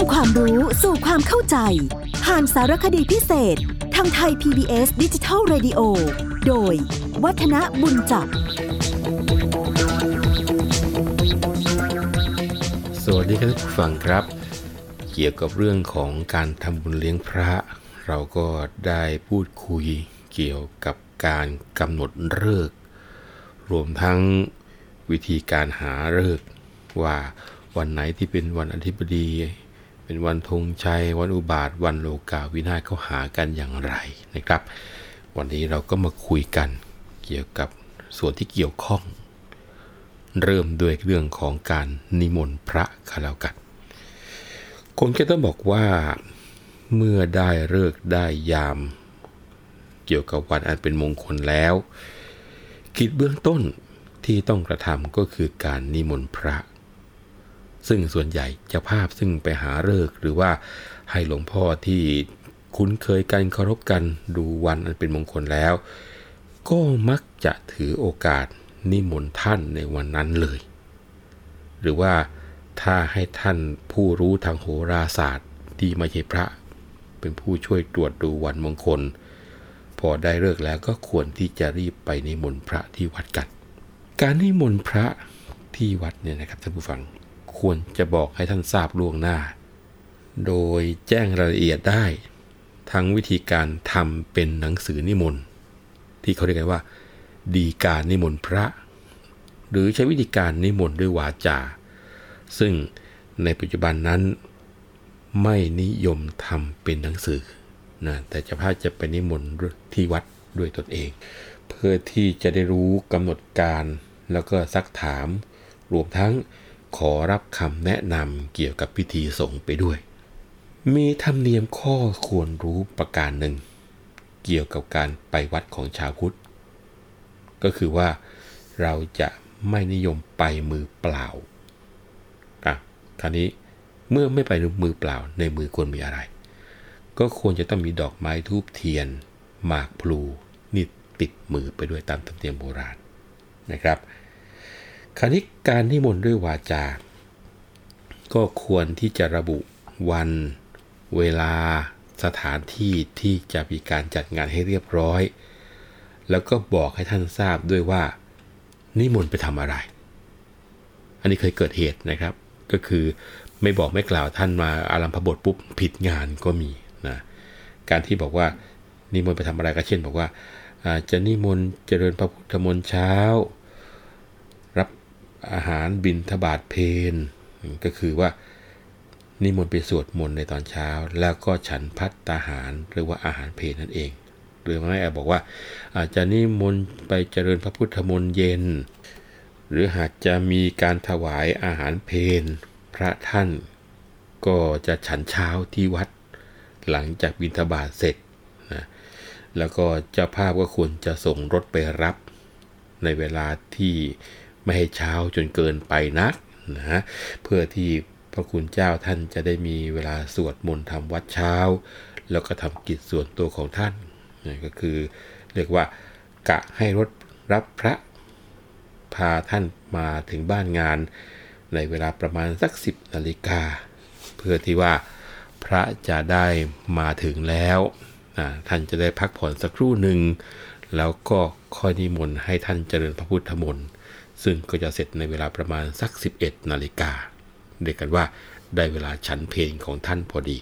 ำความรู้สู่ความเข้าใจ ผ่านสารคดีพิเศษ ทางไทย PBS ดิจิทัล Radio โดย วัฒนบุญจับ สวัสดีครับผู้ฟังครับ เกี่ยวกับเรื่องของการทำบุญเลี้ยงพระ เราก็ได้พูดคุยเกี่ยวกับการกำหนดฤกษ์รวมทั้งวิธีการหาฤกษ์ว่าวันไหนที่เป็นวันอธิบดี เป็นวันธงชัย วันอุบาท วันโลกาวินาศเขาหากันอย่างไรนะครับ วันนี้เราก็มาคุยกันเกี่ยวกับส่วนที่เกี่ยวข้อง เริ่มด้วยเรื่องของการนิมนต์พระคาแล้วกันคนก็ต้องบอกว่าเมื่อได้เลิกได้ยาม เกี่ยวกับวันอันเป็นมงคลแล้วกิจเบื้องต้นที่ต้องกระทำก็คือการนิมนต์พระ ซึ่งส่วนใหญ่จ้าภาพซึ่งไปหาเลิกหรือว่าให้หลวงพ่อที่คุ้นเคยกันเคารพกันดูวันอันเป็นมงคลแล้ว ก็มักจะถือโอกาสนิมนต์ท่านในวันนั้นเลย หรือว่าถ้าให้ท่านผู้รู้ทางโหราศาสตร์ที่ไม่ใช่พระ เป็นผู้ช่วยตรวจดูวันมงคล พอได้เลิกแล้วก็ควรที่จะรีบไปนิมนต์พระที่วัดกัน การนิมนต์พระที่วัดเนี่ยนะครับท่านผู้ฟัง ควรจะบอกให้ท่านทราบล่วงหน้า โดยแจ้งรายละเอียดได้ ทั้งวิธีการทำเป็นหนังสือนิมนต์ที่เขาเรียกกันว่า ดีการนิมนต์พระ หรือใช้วิธีการนิมนต์ด้วยวาจา ซึ่งในปัจจุบันนั้น ไม่นิยมทำเป็นหนังสือนะแต่เจ้าภาจะไปนิมนต์ที่วัดด้วยตนเอง เพื่อที่จะได้รู้กำหนดการแล้วก็ซักถามรวมทั้ง ขอรับคำแนะนำเกี่ยวกับพิธีสงฆ์ไปด้วย มีธรรมเนียมข้อควรรู้ประการหนึ่ง เกี่ยวกับการไปวัดของชาวพุทธ ก็คือว่าเราจะไม่นิยมไปมือเปล่าอะคราวนี้เมื่อไม่ไปมือเปล่าในมือควรมีอะไร ก็ควรจะต้องมีดอกไม้ทูบเทียน หมากพลูนี่ติดมือไปด้วยตามธรรมเนียมโบราณนะครับ คราวนี้การนิมนต์ด้วยวาจา ก็ควรที่จะระบุวัน เวลา สถานที่ที่จะมีการจัดงานให้เรียบร้อย แล้วก็บอกให้ท่านทราบด้วยว่า นิมนต์ไปทำอะไร อันนี้เคยเกิดเหตุนะครับ ก็คือไม่บอกไม่กล่าวท่านมาอารัมพบทปุ๊บผิดงานก็มีนะการที่บอกว่านิมนต์ไปทำอะไรก็เช่น บอกว่าจะนิมนต์เจริญพระพุทธมนต์เช้า อาหารบิณฑบาตเพนก็คือว่านิมนต์ไปสวดมนต์ในตอนเช้า แล้วก็ฉันพัตตาหารหรือว่าอาหารเพนนั่นเอง หรือไม่แอบอกว่า อาจจะนิมนต์ไปเจริญพระพุทธมนต์เย็น หรือหากจะมีการถวายอาหารเพนพระท่านก็จะฉันเช้าที่วัด หลังจากบิณฑบาตเสร็จนะแล้วก็เจ้าภาพก็ควรจะส่งรถไปรับ ในเวลาที่ ไม่ให้เช้าจนเกินไปนักนะเพื่อที่พระคุณเจ้าท่านจะได้มีเวลาสวดมนต์ทำวัดเช้า แล้วก็ทำกิจส่วนตัวของท่านนะก็คือเรียกว่ากะให้รถรับพระพาท่านมาถึงบ้านงาน ในเวลาประมาณสัก 10นาฬิกาเพื่อที่ว่าพระจะได้มาถึงแล้วท่านจะได้พักผ่อนสักครู่หนึ่ง แล้วก็ค่อยนิมนต์ให้ท่านเจริญพระพุทธมนต์ ซึ่งก็จะเสร็จในเวลาประมาณสัก 11 นาฬิกาเรียกกันว่าได้เวลาฉันเพลงของท่านพอดี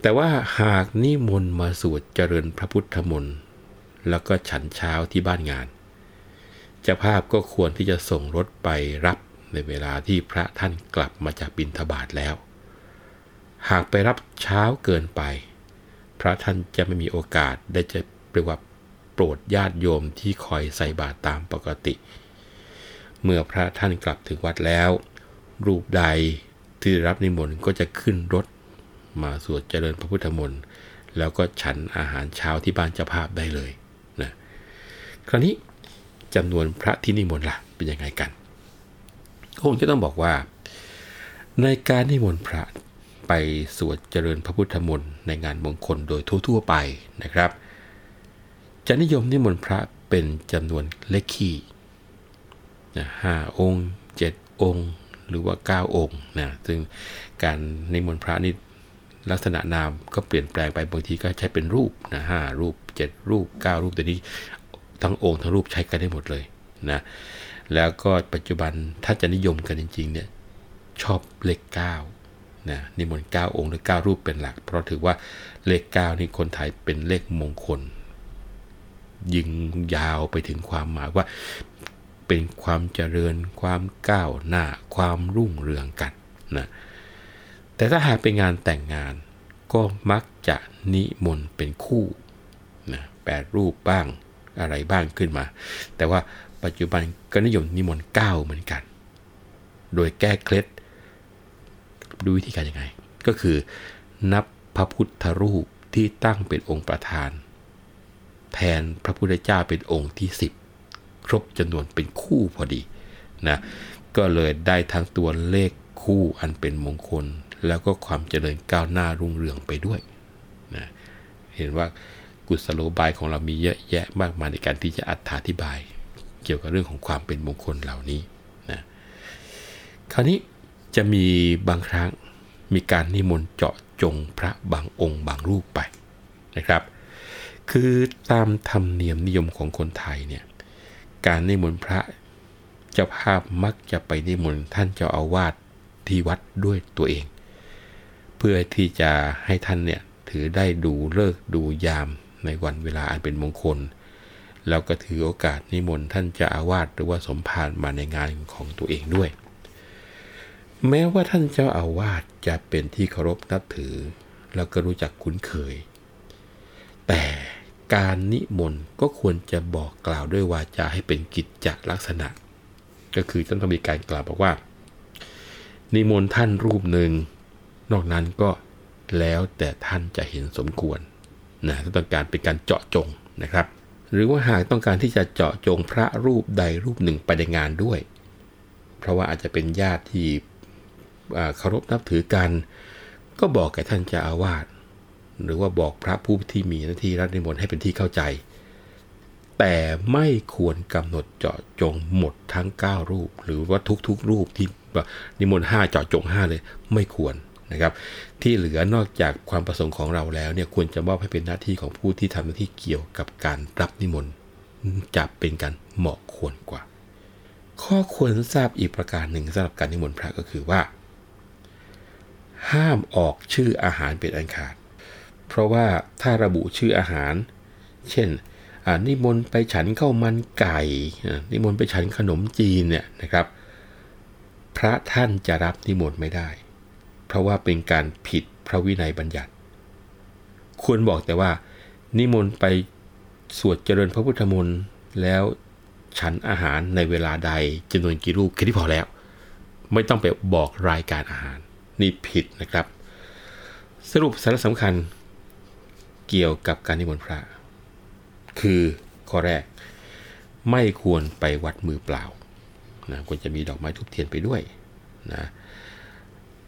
แต่ว่าหากนิมนต์มาสวดเจริญพระพุทธมนต์แล้วก็ฉันเช้าที่บ้านงานจ้าภาพก็ควรที่จะส่งรถไปรับในเวลาที่พระท่านกลับมาจากบิณฑบาตแล้ว หากไปรับเช้าเกินไป พระท่านจะไม่มีโอกาสได้จะเรียกว่าโปรดญาติโยมที่คอยใส่บาตรตามปกติ เมื่อพระท่านกลับถึงวัดแล้ว รูปใดที่รับนิมนต์ก็จะขึ้นรถ มาสวดเจริญพระพุทธมนต์แล้วก็ฉันอาหารเช้าที่บ้านเจ้าภาพได้เลยนะคราวนี้จำนวนพระที่นิมนต์ล่ะเป็นยังไงกันคงจะต้องบอกว่า ในการนิมนต์พระไปสวดเจริญพระพุทธมนต์ในงานมงคลโดยทั่วๆไปนะครับ จะนิยมนิมนต์พระเป็นจำนวนเลขขี้ นะห้าองค์เจ็ดองค์ หรือว่า 9 องค์นะซึ่งการนิมนต์พระนี่ลักษณะนามก็เปลี่ยนแปลงไปบางทีก็ใช้เป็นรูปนะห้ารูป 7 รูป 9 รูปแต่นี้ทั้งองค์ทั้งรูปใช้กันได้หมดเลยนะแล้วก็ปัจจุบันถ้าจะนิยมกันจริงๆเนี่ยชอบเลข9นะนิมนต์9องค์หรือ 9 รูปเป็นหลัก เพราะถือว่าเลข 9 นี่คนไทยเป็นเลขมงคล ยิงยาวไปถึงความหมายว่า เป็นความเจริญ ความก้าวหน้า ความรุ่งเรืองกันนะแต่ถ้าหากเป็นงานแต่งงาน ก็มักจะนิมนต์เป็นคู่นะแปดรูปบ้างอะไรบ้างขึ้นมา แต่ว่าปัจจุบันก็นิยมนิมนต์เก้าเหมือนกัน โดยแก้เคล็ดดูวิธีการยังไง ก็คือนับพระพุทธรูปที่ตั้งเป็นองค์ประธาน แทนพระพุทธเจ้าเป็นองค์ที่ 10 ครบจำนวนเป็นคู่พอดีนะก็เลยได้ทั้งตัวเลขคู่อันเป็นมงคล แล้วก็ความเจริญก้าวหน้ารุ่งเรืองไปด้วยนะเห็นว่ากุศโลบายของเรามีเยอะแยะมากมายในการที่จะอธิบาย เกี่ยวกับเรื่องของความเป็นมงคลเหล่านี้นะคราวนี้จะมีบางครั้งมีการนิมนต์เจาะจงพระบางองค์บางรูปไปนะครับ คือตามธรรมเนียมนิยมของคนไทยเนี่ย การนิมนต์พระ เจ้าภาพมักจะไปนิมนต์ท่านเจ้าอาวาสที่วัดด้วยตัวเอง เพื่อที่จะให้ท่านเนี่ยถือได้ดูเลิกดูยามในวันเวลาอันเป็นมงคล แล้วก็ถือโอกาสนิมนต์ท่านเจ้าอาวาสหรือว่าสมภารมาในงานของตัวเองด้วย แม้ว่าท่านเจ้าอาวาสจะเป็นที่เคารพนับถือ แล้วก็รู้จักคุ้นเคย แต่ การนิมนต์ก็ควรจะบอกกล่าวด้วยวาจาให้เป็นกิจจลักษณะ ก็คือต้องมีการกล่าวบอกว่า นิมนต์ท่านรูปหนึ่ง นอกนั้นก็แล้วแต่ท่านจะเห็นสมควรนะถ้าต้องการเป็นการเจาะจงนะครับ หรือว่าหากต้องการที่จะเจาะจงพระรูปใดรูปหนึ่งไปในงานด้วย เพราะว่าอาจจะเป็นญาติที่เคารพนับถือกัน ก็บอกแก่ท่านเจ้าอาวาส หรือว่าบอกพระผู้ที่มีหน้าที่รับนิมนต์ให้เป็นที่เข้าใจ แต่ไม่ควรกำหนดเจาะจงหมดทั้ง 9 รูป หรือว่าทุกๆ รูปที่นิมนต์5เจาะจง 5 เลยไม่ควรนะครับ ที่เหลือนอกจากความประสงค์ของเราแล้วเนี่ยควรจะมอบให้เป็นหน้าที่ของผู้ที่ทำหน้าที่เกี่ยวกับการรับนิมนต์จะเป็นการเหมาะควรกว่า ข้อควรทราบอีกประการหนึ่งสำหรับการนิมนต์พระก็คือว่า ห้ามออกชื่ออาหารเป็นอันขาด เพราะว่าถ้าระบุชื่ออาหาร เช่นนิมนต์ไปฉันข้าวมันไก่ นิมนต์ไปฉันขนมจีนเนี่ยนะครับ พระท่านจะรับนิมนต์ไม่ได้ เพราะว่าเป็นการผิดพระวินัยบัญญัติ ควรบอกแต่ว่า นิมนต์ไปสวดเจริญพระพุทธมนต์แล้วฉันอาหารในเวลาใดจำนวนกี่รูปแค่ที่พอแล้ว ไม่ต้องไปบอกรายการอาหาร นี่ผิดนะครับ สรุปสาระสำคัญ เกี่ยวกับการนิมนต์พระ คือข้อแรก ไม่ควรไปวัดมือเปล่านะควรจะมีดอกไม้ทุบเทียนไปด้วยนะ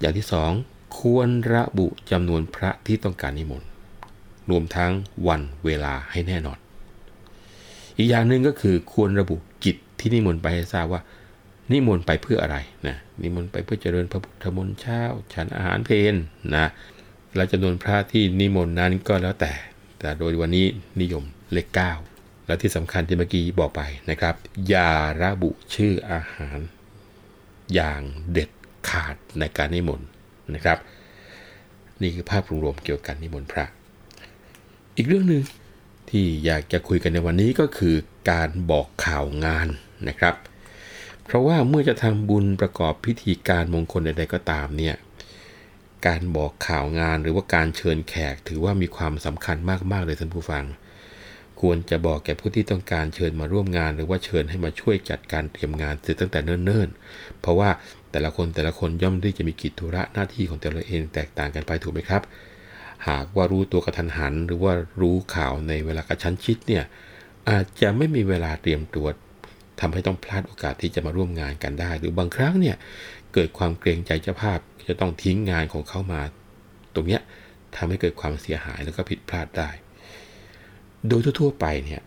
อย่างที่สองควรระบุจำนวนพระที่ต้องการนิมนต์รวมทั้งวันเวลาให้แน่นอน อีกอย่างหนึ่งก็คือควรระบุกิจที่นิมนต์ไปให้ทราบว่า นิมนต์ไปเพื่ออะไรนะนิมนต์ไปเพื่อเจริญพระพุทธมนต์เช้า ฉันอาหารเพลนะ และจำนวนพระที่นิมนต์นั้นก็แล้วแต่ แต่โดยวันนี้นิยมเลข9และที่สำคัญที่เมื่อกี้บอกไปนะครับ อย่าระบุชื่ออาหาร อย่างเด็ดขาดในการนิมนต์นะครับ นี่คือภาพรวมเกี่ยวกับนิมนต์พระ อีกเรื่องหนึ่งที่อยากจะคุยกันในวันนี้ก็คือการบอกข่าวงานนะครับ เพราะว่าเมื่อจะทำบุญประกอบพิธีการมงคลใดๆก็ตามเนี่ย การบอกข่าวงานหรือว่าการเชิญแขก ถือว่ามีความสำคัญมากๆเลยท่านผู้ฟัง ควรจะบอกแก่ผู้ที่ต้องการเชิญมาร่วมงาน หรือว่าเชิญให้มาช่วยจัดการเตรียมงานเสร็จตั้งแต่เนิ่นๆ เพราะว่าแต่ละคนแต่ละคนย่อมที่จะมีกิจธุระหน้าที่ของแต่ละเองแตกต่างกันไปถูกไหมครับ หากว่ารู้ตัวกระทันหัน หรือว่ารู้ข่าวในเวลากระชั้นชิดเนี่ยอาจจะไม่มีเวลาเตรียมตัวทำให้ต้องพลาดโอกาสที่จะมาร่วมงานกันได้ หรือบางครั้งเนี่ยเกิดความเกรงใจเจ้าภาพ จะต้องทิ้งงานของเขามา ตรงเนี้ยทำให้เกิดความเสียหายแล้วก็ผิดพลาดได้ โดยทั่วๆไปเนี่ย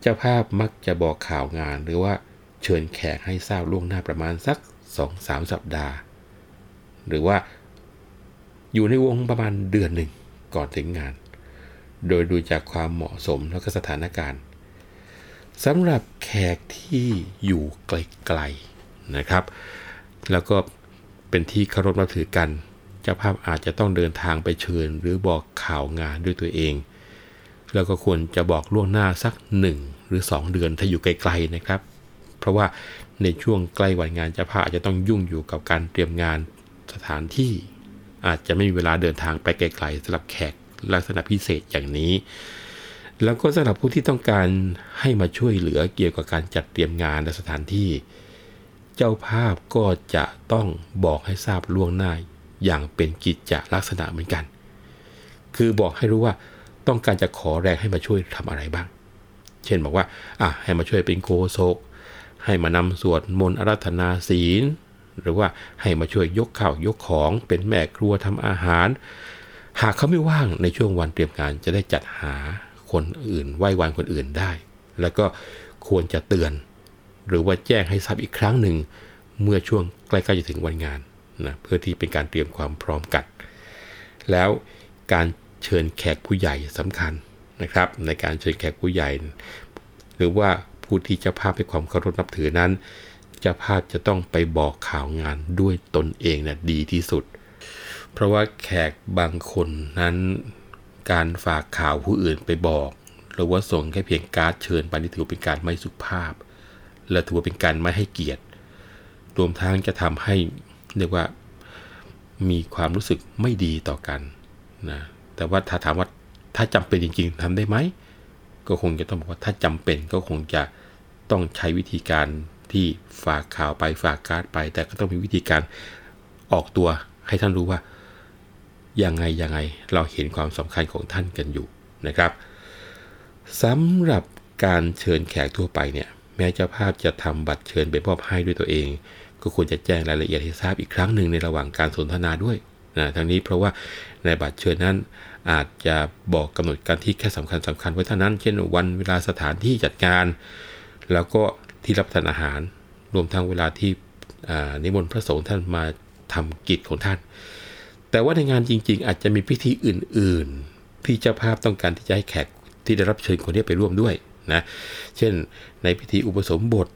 เจ้าภาพมักจะบอกข่าวงานหรือว่าเชิญแขกให้ทราบล่วงหน้าประมาณสัก 2-3 สัปดาห์ หรือว่าอยู่ในวงประมาณเดือนหนึ่งก่อนถึงงาน โดยดูจากความเหมาะสมแล้วก็สถานการณ์สำหรับแขกที่อยู่ไกลๆนะครับ แล้วก็ เป็นที่เคารพนับถือกัน เจ้าภาพอาจจะต้องเดินทางไปเชิญ หรือบอกข่าวงานด้วยตัวเอง แล้วก็ควรจะบอกล่วงหน้าสัก 1 หรือ 2 เดือนถ้าอยู่ไกลๆนะครับ เพราะว่าในช่วงใกล้วันงานเจ้าภาพอาจจะต้องยุ่งอยู่กับการเตรียมงานสถานที่ อาจจะไม่มีเวลาเดินทางไปไกลๆสำหรับแขกลักษณะพิเศษอย่างนี้ แล้วก็สำหรับผู้ที่ต้องการให้มาช่วยเหลือเกี่ยวกับการจัดเตรียมงานและสถานที่ จ้าภาพก็จะต้องบอกให้ทราบล่วงหน้าอย่างเป็นกิจจลักษณะเหมือนกัน คือบอกให้รู้ว่าต้องการจะขอแรงให้มาช่วยทำอะไรบ้าง เช่นบอกว่าอะให้มาช่วยเป็นโกโซกให้มานำสวดมนต์อารัธนาศีล หรือว่าให้มาช่วยยกข้าวยกของเป็นแม่ครัวทำอาหาร หากเขาไม่ว่างในช่วงวันเตรียมงานจะได้จัดหาคนอื่นไหว้วันคนอื่นได้ แล้วก็ควรจะเตือน หรือว่าแจ้งให้ทราบอีกครั้งหนึ่ง เมื่อช่วงใกล้ ๆ จะถึงวันงานนะเพื่อที่เป็นการเตรียมความพร้อมกัน แล้วการเชิญแขกผู้ใหญ่สำคัญนะครับ ในการเชิญแขกผู้ใหญ่ หรือว่าผู้ที่เจ้าภาพให้ความเคารพนับถือนั้นเจ้าภาพจะต้องไปบอกข่าวงานด้วยตนเองนะดีที่สุด เพราะว่าแขกบางคนนั้น การฝากข่าวผู้อื่นไปบอก หรือว่าส่งแค่เพียงการ์ดเชิญไปนี่ถือเป็นการไม่สุภาพ และถือว่าเป็นการไม่ให้เกียรติ รวมทั้งจะทำให้เรียกว่ามีความรู้สึกไม่ดีต่อกันนะแต่ว่าถ้าถามว่าถ้าจำเป็นจริง ๆทำได้ไหม ก็คงจะต้องบอกว่าถ้าจำเป็นก็คงจะต้องใช้วิธีการที่ฝากข่าวไปฝากการ์ดไป แต่ก็ต้องมีวิธีการออกตัวให้ท่านรู้ว่ายังไงยังไงเราเห็นความสำคัญของท่านกันอยู่นะครับสำหรับการเชิญแขกทั่วไปเนี่ย แม้เจ้าภาพจะทำบัตรเชิญไปมอบให้ด้วยตัวเอง ก็ควรจะแจ้งรายละเอียดให้ทราบอีกครั้งหนึ่งในระหว่างการสนทนาด้วยนะทั้งนี้เพราะว่าในบัตรเชิญนั้นอาจจะบอกกำหนดการที่แค่สำคัญสำคัญไว้เท่านั้น เช่นวันเวลาสถานที่จัดงาน แล้วก็ที่รับทานอาหาร รวมทั้งเวลาที่นิมนต์พระสงฆ์ท่านมาทำกิจของท่าน แต่ว่าในงานจริง ๆ อาจจะมีพิธีอื่น ๆ ที่เจ้าภาพต้องการที่จะให้แขกที่ได้รับเชิญคนนี้ไปร่วมด้วย นะเช่นในพิธีอุปสมบท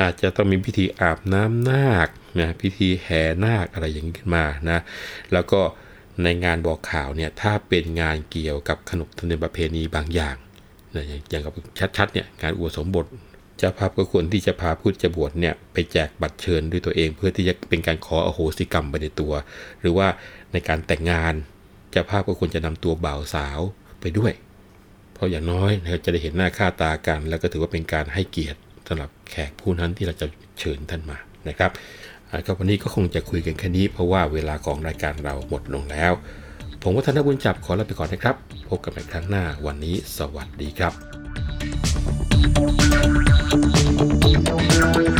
อาจจะต้องมีพิธีอาบน้ำนาคนะพิธีแห่นาคอะไรอย่างนี้ขึ้นมานะแล้วก็ในงานบอกข่าวเนี่ยถ้าเป็นงานเกี่ยวกับขนบธรรมเนียมประเพณีบางอย่างนะอย่างกับชัดๆเนี่ยงานอุปสมบทเจ้าภาพก็ควรที่จะพาผู้จะบวชเนี่ยไปแจกบัตรเชิญด้วยตัวเองเพื่อที่จะเป็นการขออโหสิกรรมไปในตัว หรือว่าในการแต่งงานเจ้าภาพก็ควรจะนำตัวบ่าวสาวไปด้วย เพราะอย่างน้อยเราจะได้เห็นหน้าค่าตากัน แล้วก็ถือว่าเป็นการให้เกียรติสำหรับแขกผู้นั้นที่เราจะเชิญท่านมานะครับก็วันนี้ก็คงจะคุยกันแค่นี้เพราะว่าเวลาของรายการเราหมดลงแล้ว ผมวัฒนบุญจับขอลาไปก่อนนะครับ พบกันใหม่ครั้งหน้าวันนี้ สวัสดีครับ